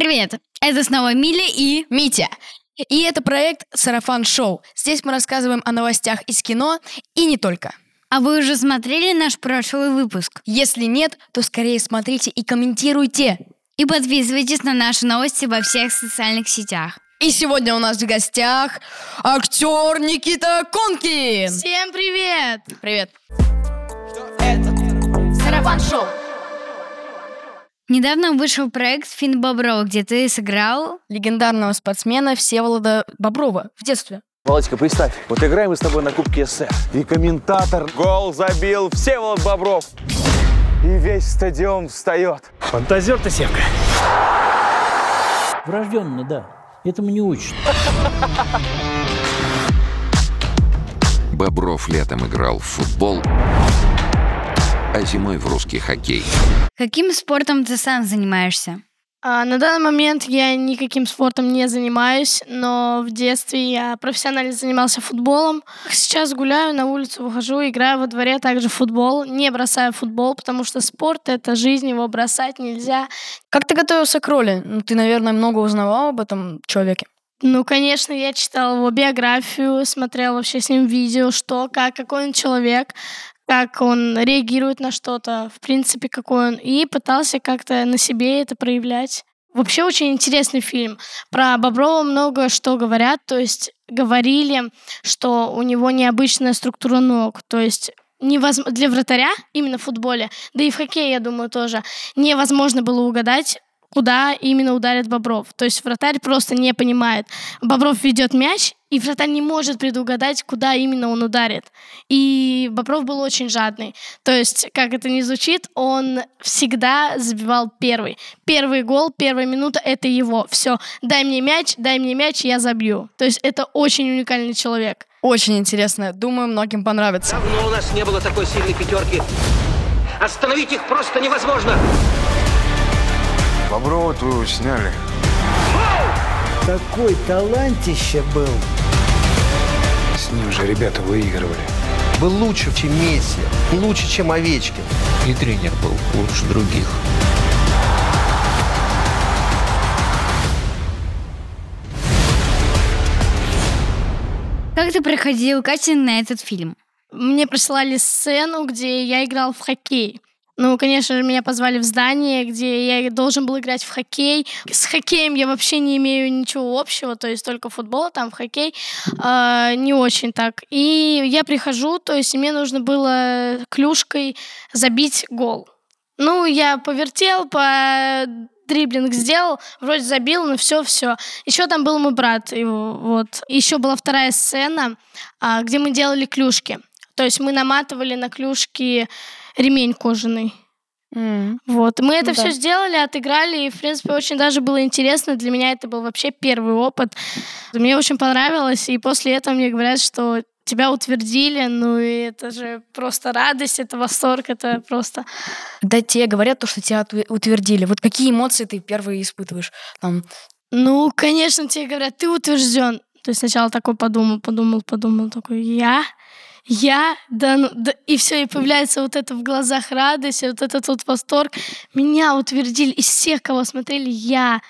Привет, это снова Миля и... Митя. И это проект «Сарафан Шоу». Здесь мы рассказываем о новостях из кино и не только. А вы уже смотрели наш прошлый выпуск? Если нет, то скорее смотрите и комментируйте. И подписывайтесь на наши новости во всех социальных сетях. И сегодня у нас в гостях актер Никита Конкин. Всем привет! Привет. Сарафан шоу. Недавно вышел проект «Фин Бобров», где ты сыграл... Легендарного спортсмена Всеволода Боброва в детстве. Володька, представь, вот играем мы с тобой на Кубке СССР. И комментатор гол забил Всеволод Бобров. И весь стадион встает. Фантазер ты, Севка. Врожденно, да. Этому не учат. Бобров летом играл в футбол, а зимой в русский хоккей. Каким спортом ты сам занимаешься? А, на данный момент я никаким спортом не занимаюсь, но в детстве я профессионально занимался футболом. Сейчас гуляю, на улицу выхожу, играю во дворе также в футбол. Не бросаю футбол, потому что спорт — это жизнь, его бросать нельзя. Как ты готовился к роли? Ну, ты, наверное, много узнавал об этом человеке. Ну, конечно, я читал его биографию, смотрел вообще с ним видео, что, как, какой он человек, как он реагирует на что-то, в принципе, какой он, и пытался как-то на себе это проявлять. Вообще очень интересный фильм. Про Боброва много что говорят, то есть говорили, что у него необычная структура ног, то есть невозможно для вратаря именно в футболе, да и в хоккее, я думаю, тоже невозможно было угадать, куда именно ударит Бобров. То есть вратарь просто не понимает. Бобров ведет мяч, и вратарь не может предугадать, куда именно он ударит. И Бобров был очень жадный. То есть, как это ни звучит, он всегда забивал первый. Первый гол, первая минута — это его. Все, дай мне мяч, дай мне мяч, я забью. То есть это очень уникальный человек. Очень интересно. Думаю, многим понравится. Давно у нас не было такой сильной пятерки. Остановить их просто невозможно. Боброва твоего сняли. Такой талантище был. С ним же ребята выигрывали. был лучше, чем Месси, лучше, чем Овечкин. И тренер был лучше других. Как ты проходил кастинг на этот фильм? Мне прислали сцену, где я играл в хоккей. Ну, конечно же, меня позвали в здание, где я должен был играть в хоккей. С хоккеем я вообще не имею ничего общего, то есть только футбол, там в хоккей э, не очень так. И я прихожу, то есть мне нужно было клюшкой забить гол. Ну, я повертел, по дриблинг сделал, вроде забил, но все, все. Еще там был мой брат, и вот. Еще была вторая сцена, а, где мы делали клюшки. То есть мы наматывали на клюшки ремень кожаный. М. Вот. Мы это Ну да. все сделали, отыграли, и, в принципе, очень даже было интересно. Для меня это был вообще первый опыт. Мне очень понравилось, и после этого мне говорят, что тебя утвердили, ну и это же просто радость, это восторг, это просто... Да тебе говорят то, что тебя утвердили. Вот какие эмоции ты первые испытываешь? Там, Ну, конечно, тебе говорят, ты утвержден. То есть сначала такой подумал, подумал, подумал, такой, я? Я? Да, ну, да. И все, и появляется вот это в глазах радость, и вот этот вот восторг. Меня утвердили из всех, кого смотрели, я.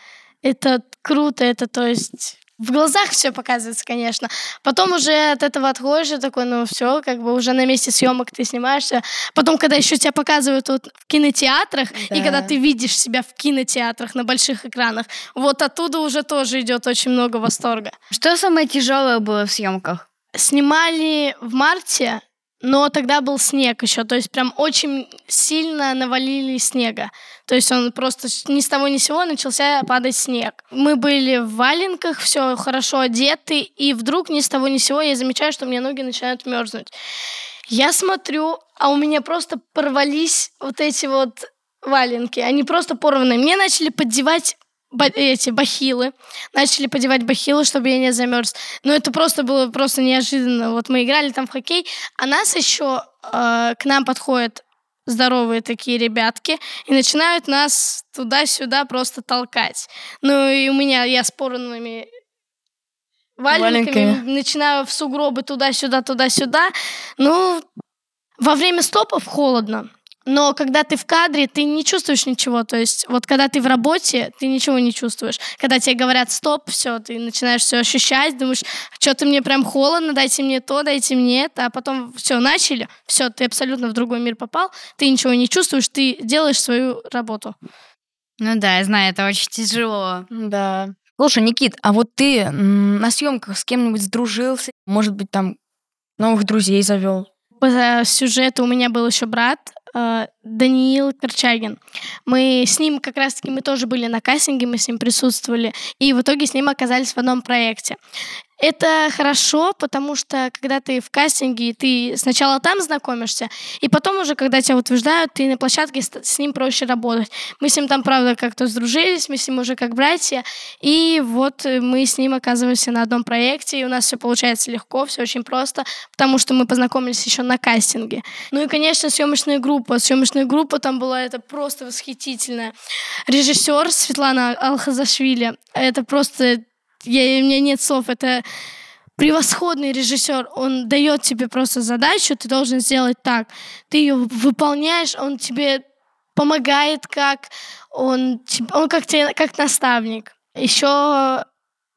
Это круто, это то есть... В глазах все показывается, конечно. Потом уже от этого отходишь и такой, ну все, как бы уже на месте съемок ты снимаешься. Потом, когда еще тебя показывают вот в кинотеатрах, и Да. когда ты видишь себя в кинотеатрах на больших экранах, вот оттуда уже тоже идет очень много восторга. Что самое тяжелое было в съемках? Снимали в марте, но тогда был снег еще, то есть прям очень сильно навалили снега. То есть он просто ни с того ни с сего начался падать снег. Мы были в валенках, все хорошо одеты, и вдруг ни с того ни с сего я замечаю, что меня ноги начинают мерзнуть. Я смотрю, а у меня просто порвались вот эти вот валенки. Они просто порваны. Мне начали поддевать эти бахилы. Начали подевать бахилы, чтобы я не замерз. Но это просто было просто неожиданно. Вот мы играли там в хоккей, а нас еще э, к нам подходят здоровые такие ребятки и начинают нас туда-сюда просто толкать. Ну и у меня, я с порванными валенками, Валенками. начинаю в сугробы туда-сюда, туда-сюда. Ну, во время стопов холодно. Но когда ты в кадре, ты не чувствуешь ничего. То есть вот когда ты в работе, ты ничего не чувствуешь. Когда тебе говорят стоп, все, ты начинаешь все ощущать, думаешь, что-то мне прям холодно, дайте мне то, дайте мне это, а потом все, начали, все, ты абсолютно в другой мир попал, ты ничего не чувствуешь, ты делаешь свою работу. Ну да, я знаю, это очень тяжело. Да. Слушай, Никит, а вот ты на съемках с кем-нибудь сдружился? Может быть, там новых друзей завел? По сюжету у меня был еще брат, э, Даниил Корчагин. Мы с ним как раз-таки, мы тоже были на кастинге, мы с ним присутствовали, и в итоге с ним оказались в одном проекте. Это хорошо, потому что когда ты в кастинге, ты сначала там знакомишься, и потом уже, когда тебя утверждают, ты на площадке с ним проще работать. Мы с ним там, правда, как-то сдружились, мы с ним уже как братья, и вот мы с ним оказываемся на одном проекте, и у нас все получается легко, все очень просто, потому что мы познакомились еще на кастинге. Ну и, конечно, съемочная группа. Съемочная группа там была, это просто восхитительная. Режиссер Светлана Алхазашвили, это просто я, у меня нет слов, это превосходный режиссер, он дает тебе просто задачу, ты должен сделать так. Ты ее выполняешь, он тебе помогает как, он, он как, тебе, как наставник. Еще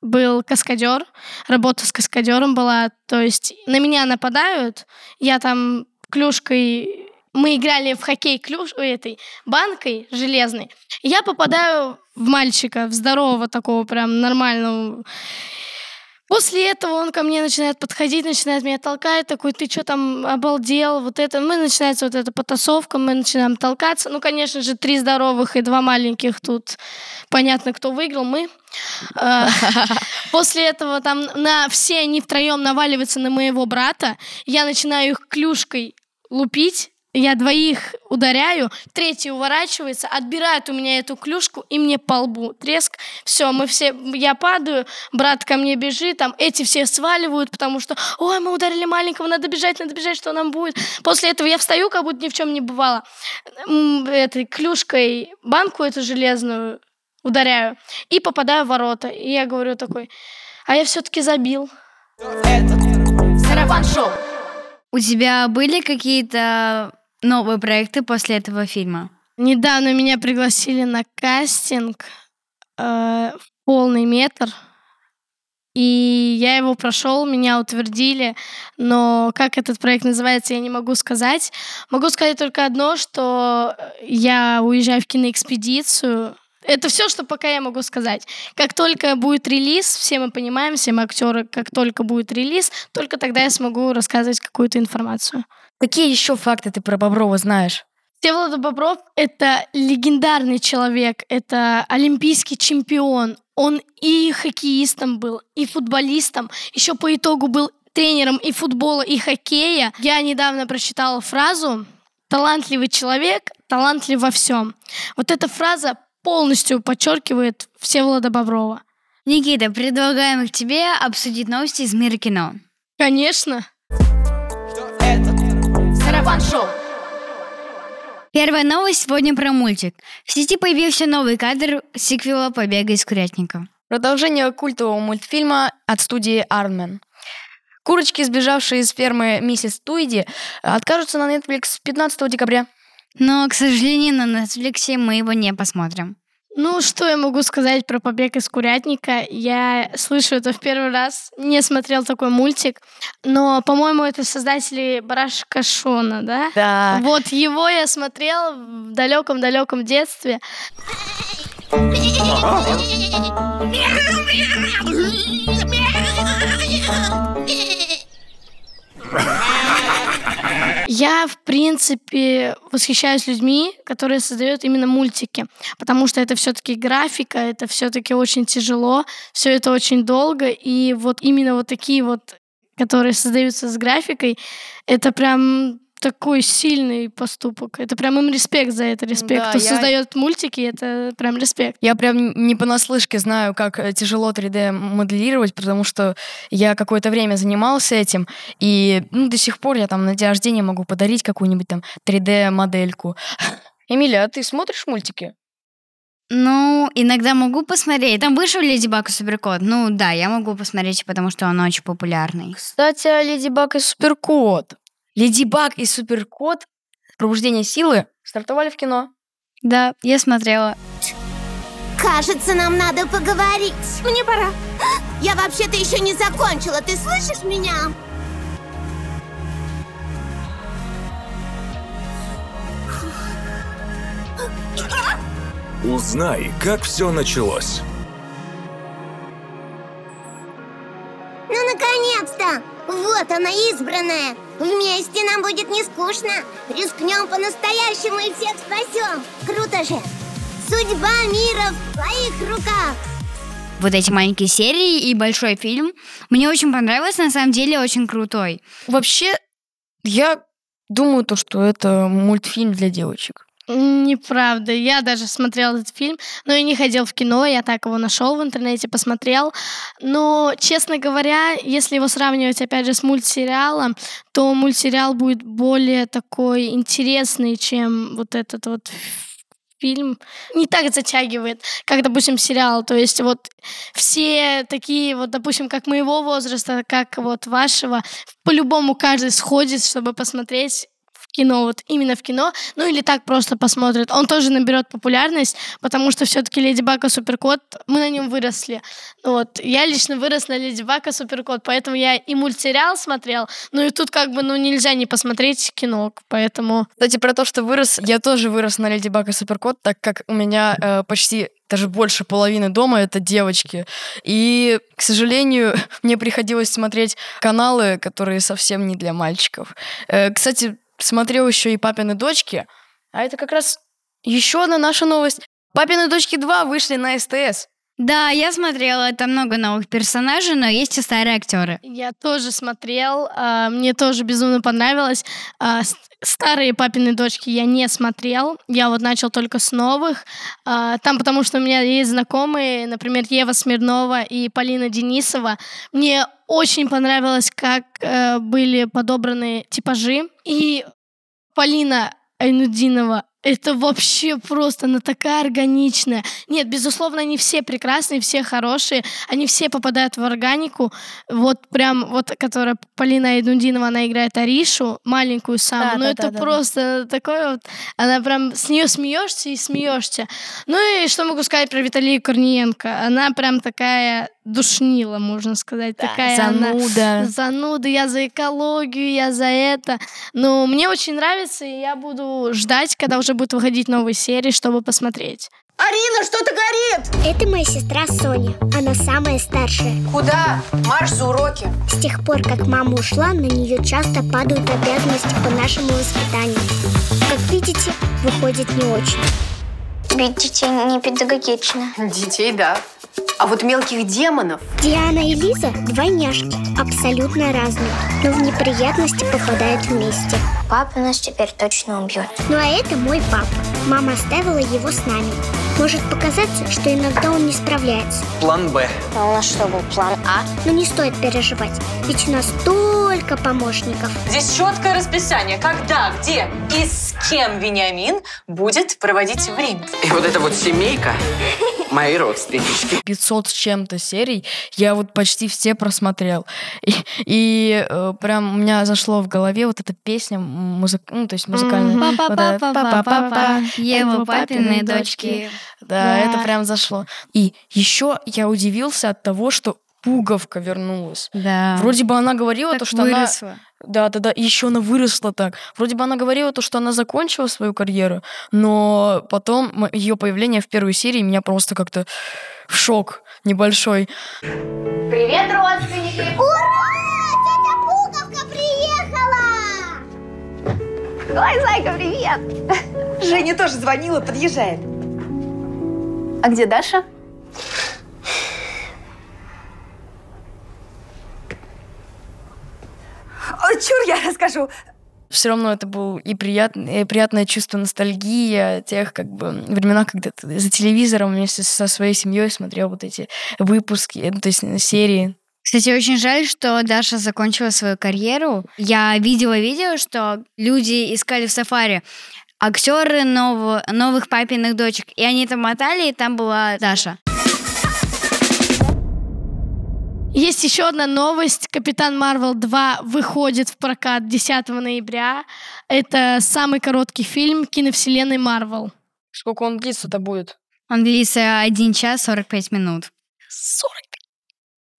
был каскадер, работа с каскадером была, то есть на меня нападают, я там клюшкой мы играли в хоккей клюш этой банкой железной. Я попадаю в мальчика, в здорового такого прям нормального. После этого он ко мне начинает подходить, начинает меня толкать, такой, ты что там обалдел, вот это. Мы начинается вот эта потасовка, мы начинаем толкаться. Ну, конечно же, три здоровых и два маленьких тут. Понятно, кто выиграл, мы. А, после этого там на все они втроем наваливаются на моего брата. Я начинаю их клюшкой лупить я двоих ударяю, третий уворачивается, отбирает у меня эту клюшку и мне по лбу треск. Все, мы все, я падаю, брат ко мне бежит, там эти все сваливают, потому что, ой, мы ударили маленького, надо бежать, надо бежать, что нам будет. После этого я встаю, как будто ни в чем не бывало, этой клюшкой банку эту железную ударяю и попадаю в ворота. И я говорю такой, а я все-таки забил. Сарафан шоу. У тебя были какие-то новые проекты после этого фильма? Недавно меня пригласили на кастинг э, полный метр. И я его прошел, меня утвердили, но как этот проект называется, я не могу сказать. Могу сказать только одно, что я уезжаю в киноэкспедицию это все, что пока я могу сказать. Как только будет релиз, все мы понимаем, все мы актеры, как только будет релиз, только тогда я смогу рассказывать какую-то информацию. Какие еще факты ты про Боброва знаешь? Всеволод Бобров — это легендарный человек, это олимпийский чемпион. Он и хоккеистом был, и футболистом. Еще по итогу был тренером и футбола, и хоккея. Я недавно прочитала фразу «талантливый человек, талантлив во всем». Вот эта фраза полностью подчеркивает Всеволода Боброва. Никита, предлагаем тебе обсудить новости из мира кино. Конечно. Сарафан шоу. Первая новость сегодня про мультик. В сети появился новый кадр сиквела «Побега из курятника». Продолжение культового мультфильма от студии Armen. Курочки, сбежавшие из фермы миссис Туиди, откажутся на Netflix 15 декабря. Но, к сожалению, на Netflix мы его не посмотрим. Ну, что я могу сказать про побег из курятника? Я слышу это в первый раз, не смотрел такой мультик, но, по-моему, это создатели Барашка Шона, да? Да. Вот его я смотрел в далеком-далеком детстве. Я, в принципе, восхищаюсь людьми, которые создают именно мультики, потому что это все-таки графика, это все-таки очень тяжело, все это очень долго, и вот именно вот такие вот, которые создаются с графикой, это прям такой сильный поступок. Это прям им респект за это, респект. Да, Кто я- создает мультики, это прям респект. Я прям не понаслышке знаю, как э, тяжело 3D моделировать, потому что я какое-то время занимался этим, и ну, до сих пор я там на день рождения могу подарить какую-нибудь там 3D-модельку. Эмилия, а ты смотришь мультики? Ну, иногда могу посмотреть. Там вышел Леди Баг и Суперкот. Ну да, я могу посмотреть, потому что он очень популярный. Кстати, о Леди Баг и Суперкот. Леди Баг и Суперкот «Пробуждение силы» стартовали в кино. Да, я смотрела. Кажется, нам надо поговорить. Мне пора. Я вообще-то еще не закончила. Ты слышишь меня? Узнай, как все началось. Ну, наконец-то! Вот она, избранная! Вместе нам будет не скучно. Рискнем по-настоящему и всех спасем. Круто же! Судьба мира в твоих руках. Вот эти маленькие серии и большой фильм. Мне очень понравилось, на самом деле очень крутой. Вообще, я думаю, то, что это мультфильм для девочек. Неправда. Я даже смотрела этот фильм, но я не ходил в кино, я так его нашел в интернете, посмотрел. Но, честно говоря, если его сравнивать, опять же, с мультсериалом, то мультсериал будет более такой интересный, чем вот этот вот фильм не так затягивает, как, допустим, сериал. То есть вот все такие, вот, допустим, как моего возраста, как вот вашего, по-любому каждый сходит, чтобы посмотреть кино, вот именно в кино, ну или так просто посмотрит. Он тоже наберет популярность, потому что все-таки Леди Баг и Суперкот, мы на нем выросли. Вот. Я лично вырос на Леди Баг и Суперкот, поэтому я и мультсериал смотрел, ну и тут как бы, ну нельзя не посмотреть кино, поэтому... Кстати, про то, что вырос, я тоже вырос на Леди Баг и Суперкот, так как у меня э, почти даже больше половины дома это девочки. И, к сожалению, мне приходилось смотреть каналы, которые совсем не для мальчиков. Э, кстати, смотрел еще и «Папины дочки», а это как раз еще одна наша новость. «Папины дочки 2» вышли на СТС. Да, я смотрела, там много новых персонажей, но есть и старые актеры. Я тоже смотрел, а, мне тоже безумно понравилось. А, старые папины дочки я не смотрел, я вот начал только с новых. А, там потому что у меня есть знакомые, например, Ева Смирнова и Полина Денисова. Мне очень понравилось, как э, были подобраны типажи. И Полина Айнудинова это вообще просто, она такая органичная. Нет, безусловно, они все прекрасные, все хорошие, они все попадают в органику. Вот прям, вот, которая Полина Эдундинова, она играет Аришу, маленькую самую. Да, ну, да, это да, просто да. такое вот, она прям, с нее смеешься и смеешься. Ну и что могу сказать про Виталию Корниенко? Она прям такая душнила, можно сказать. Да, такая зануда. Она, зануда, я за экологию, я за это. Но мне очень нравится, и я буду ждать, когда уже будет выходить новые серии, чтобы посмотреть. Арина, что-то горит! Это моя сестра Соня. Она самая старшая. Куда? Марш за уроки. С тех пор, как мама ушла, на нее часто падают обязанности по нашему воспитанию. Как видите, выходит не очень. Бить детей не педагогично. Детей, да. А вот мелких демонов... Диана и Лиза – двойняшки, абсолютно разные, но в неприятности попадают вместе. Папа нас теперь точно убьет. Ну а это мой папа. Мама оставила его с нами. Может показаться, что иногда он не справляется. План Б. А у нас что был, план А? Но не стоит переживать, ведь у нас только помощников. Здесь четкое расписание, когда, где и с кем Вениамин будет проводить время. И вот эта вот семейка мои родственнички. 500 с чем-то серий я вот почти все просмотрел. И, и э, прям у меня зашло в голове вот эта песня, музык... ну, то есть музыкальная. Папа-папа-папа, Ева, папины дочки. Да, это прям зашло. И еще я удивился от того, что Пуговка вернулась. Да. Вроде бы она говорила Так то, что выросла. она... Да, да, да. Еще она выросла так. Вроде бы она говорила то, что она закончила свою карьеру, но потом ее появление в первой серии меня просто как-то в шок небольшой. Привет, родственники! Ура! Тетя Пуговка приехала! Ой, Зайка, привет! Женя тоже звонила, подъезжает. А где Даша? Ой, чур, я расскажу. Все равно это был и, приятный, и приятное чувство ностальгии о тех как бы временах, когда ты за телевизором вместе со своей семьей смотрел вот эти выпуски, ну, то есть серии. Кстати, очень жаль, что Даша закончила свою карьеру. Я видела видео, что люди искали в сафари актеры нового, новых папиных дочек, и они там мотали, и там была Даша. Есть еще одна новость. Капитан Марвел 2 выходит в прокат 10 ноября. Это самый короткий фильм киновселенной Марвел. Сколько он длится-то будет? Он длится 1 час 45 минут. 45.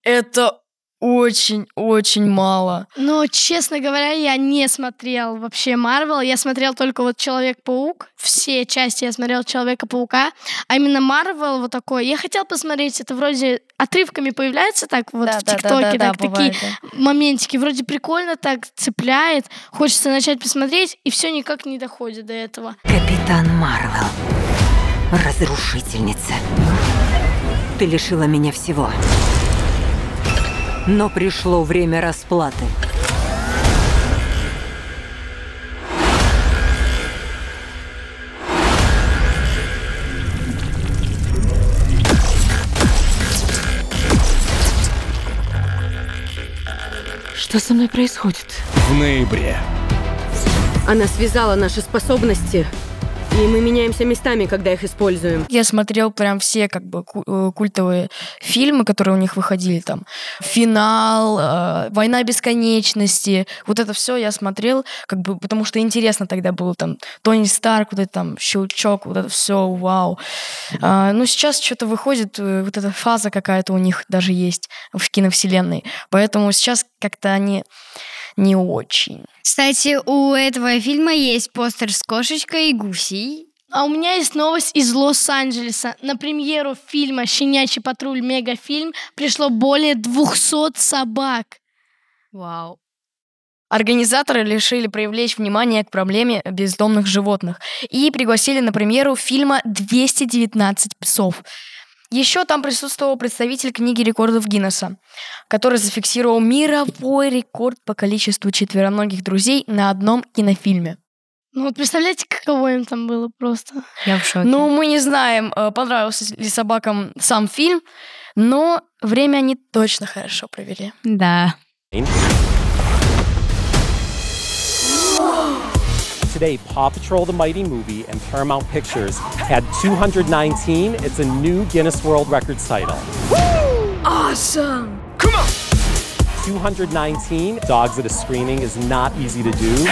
Это очень-очень мало. Но, честно говоря, я не смотрел вообще Марвел. Я смотрел только вот Человек-паук. Все части я смотрел Человека-паука. А именно Марвел вот такой. Я хотел посмотреть, это вроде отрывками появляется так вот Да, в да, да, ТикТоке, да, так да, такие бывает, моментики. Вроде прикольно так цепляет. Хочется начать посмотреть, и все никак не доходит до этого. Капитан Марвел. Разрушительница. Ты лишила меня всего. Но пришло время расплаты. Что со мной происходит? В ноябре. Она связала наши способности, и мы меняемся местами, когда их используем. Я смотрел прям все как бы э, культовые фильмы, которые у них выходили там. Финал, э, Война бесконечности. Вот это все я смотрел, как бы, потому что интересно тогда было там Тони Старк, вот это там щелчок, вот это все, вау. А, ну, сейчас что-то выходит, э, вот эта фаза какая-то у них даже есть в киновселенной. Поэтому сейчас как-то они не очень. Кстати, у этого фильма есть постер с кошечкой и гусей. А у меня есть новость из Лос-Анджелеса. На премьеру фильма «Щенячий патруль. Мегафильм» пришло более 200 собак. Вау. Организаторы решили привлечь внимание к проблеме бездомных животных и пригласили на премьеру фильма «219 псов». Еще там присутствовал представитель книги рекордов Гиннесса, который зафиксировал мировой рекорд по количеству четвероногих друзей на одном кинофильме. Ну вот представляете, каково им там было просто. Я в шоке. Ну, мы не знаем, э, понравился ли собакам сам фильм, но время они точно хорошо провели. Да. Today, Paw Patrol the Mighty movie and Paramount Pictures had 219. It's a new Guinness World Records title. Awesome! Come on! 219 dogs at a screening is not easy to do.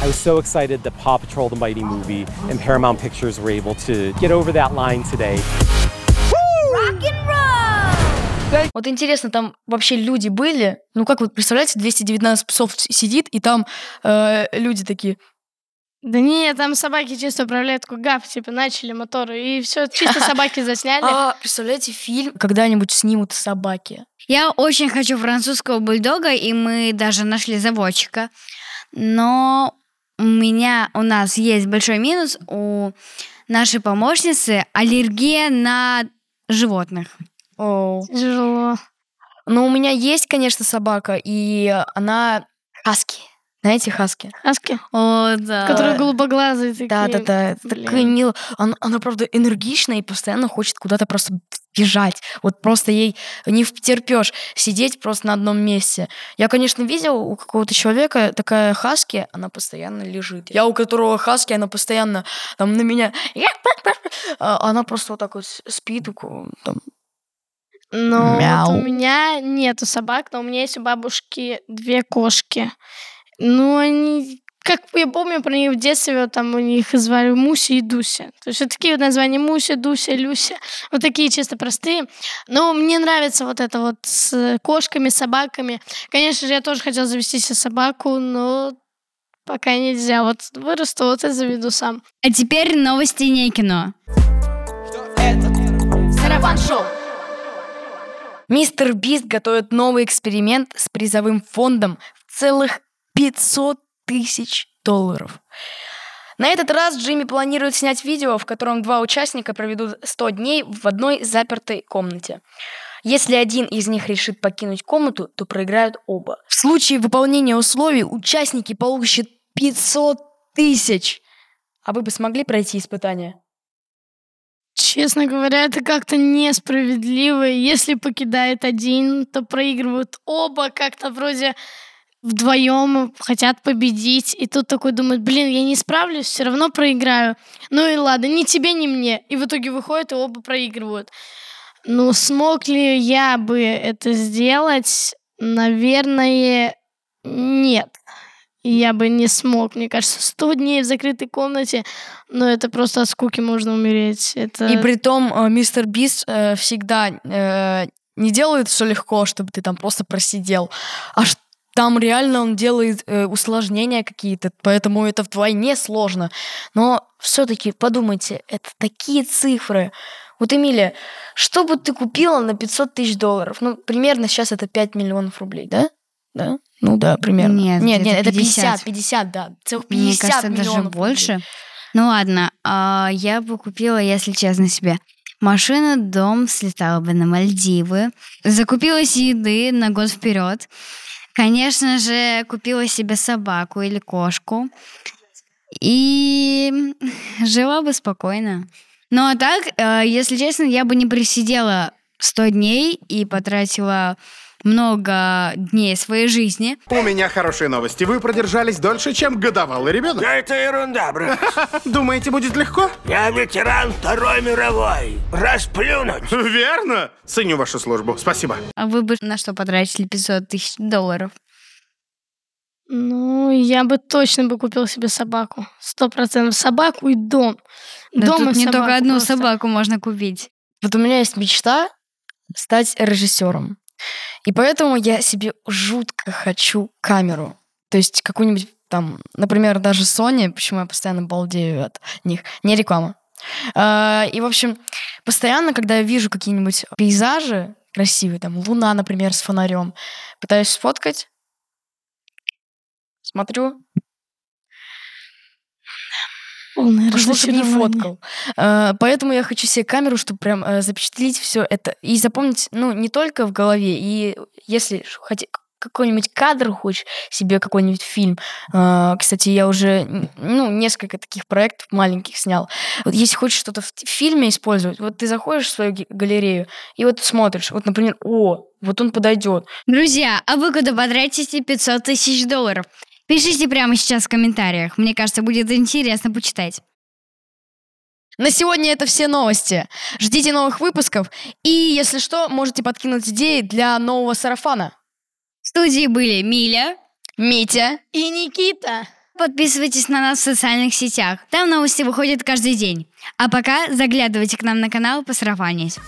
I was so excited that Paw Patrol the Mighty movie and Paramount Pictures were able to get over that line today. Вот интересно, там вообще люди были? Ну как вот, представляете, 219 псов сидит, и там э, люди такие... Да не, там собаки чисто управляют такой гав, типа начали моторы, и все, чисто собаки засняли. А, представляете, фильм когда-нибудь снимут собаки. Я очень хочу французского бульдога, и мы даже нашли заводчика. Но у меня, у нас есть большой минус. У нашей помощницы аллергия на животных. Тяжело. Ну, у меня есть, конечно, собака, и она хаски. Знаете, хаски? Хаски? О, да. Которые голубоглазые такие. Да, да, да. Это Блин. такая милая. Она, она, правда, энергичная и постоянно хочет куда-то просто бежать. Вот просто ей не втерпешь сидеть просто на одном месте. Я, конечно, видел у какого-то человека такая хаски, она постоянно лежит. Я у которого хаски, она постоянно там на меня... А Она просто вот так вот спит, там, Но вот у меня нету собак, но у меня есть у бабушки две кошки. Ну, они, как я помню про них в детстве, вот там у них звали Муся и Дуся. То есть вот такие вот названия Муся, Дуся, Люся. Вот такие чисто простые. Но мне нравится вот это вот с кошками, собаками. Конечно же, я тоже хотела завести себе собаку, но пока нельзя. Вот вырасту, вот и заведу сам. А теперь новости не кино. Сарафан шоу. Мистер Бист готовит новый эксперимент с призовым фондом в целых 500 тысяч долларов. На этот раз Джимми планирует снять видео, в котором два участника проведут 100 дней в одной запертой комнате. Если один из них решит покинуть комнату, то проиграют оба. В случае выполнения условий участники получат 500 тысяч. А вы бы смогли пройти испытание? Честно говоря, это как-то несправедливо. Если покидает один, то проигрывают оба как-то вроде вдвоем хотят победить. И тут такой думает, блин, я не справлюсь, все равно проиграю. Ну и ладно, ни тебе, ни мне. И в итоге выходит, и оба проигрывают. Ну, смог ли я бы это сделать? Наверное, нет. Я бы не смог. Мне кажется, 100 дней в закрытой комнате, но это просто от скуки можно умереть. Это... И при том э, мистер Бист э, всегда э, не делает все легко, чтобы ты там просто просидел, а там реально он делает э, усложнения какие-то, поэтому это вдвойне сложно. Но все-таки подумайте, это такие цифры. Вот, Эмилия, что бы ты купила на 500 тысяч долларов? Ну, примерно сейчас это 5 миллионов рублей, да? Да? Ну да, примерно. Нет, нет, нет это 50. 50, 50, да. Целых 50 Мне кажется, даже миллионов больше. рублей. Ну ладно, а, я бы купила, если честно, себе машину, дом, слетала бы на Мальдивы, закупилась еды на год вперед. Конечно же, купила себе собаку или кошку. И жила бы спокойно. Ну а так, э, если честно, я бы не присидела 100 дней и потратила много дней своей жизни. У меня хорошие новости. Вы продержались дольше, чем годовалый ребенок. Да это ерунда, брат. Думаете, будет легко? Я ветеран Второй мировой. Расплюнуть. Верно. Ценю вашу службу. Спасибо. А вы бы на что потратили 500 тысяч долларов? Ну, я бы точно бы купил себе собаку. Сто процентов собаку и дом. Да дом тут и не собаку только одну просто. собаку можно купить. Вот у меня есть мечта стать режиссером. И поэтому я себе жутко хочу камеру. То есть какую-нибудь там, например, даже Sony, почему я постоянно балдею от них. Не реклама. А, И, в общем, постоянно, когда я вижу какие-нибудь пейзажи красивые, там, луна, например, с фонарем, пытаюсь сфоткать, смотрю, Полное лучше бы не фоткал. Э, Поэтому я хочу себе камеру, чтобы прям э, запечатлеть все это и запомнить, ну, не только в голове, и если хоти- какой-нибудь кадр хочешь себе, какой-нибудь фильм. э, Кстати, я уже, ну, несколько таких проектов маленьких снял. Вот если хочешь что-то в фильме использовать, вот ты заходишь в свою галерею и вот смотришь, вот, например, о, вот он подойдет. Друзья, а вы куда потратите 500 тысяч долларов? Пишите прямо сейчас в комментариях. Мне кажется, будет интересно почитать. На сегодня это все новости. Ждите новых выпусков. И, если что, можете подкинуть идеи для нового сарафана. В студии были Миля, Митя и Никита. Подписывайтесь на нас в социальных сетях. Там новости выходят каждый день. А пока заглядывайте к нам на канал посарафанить.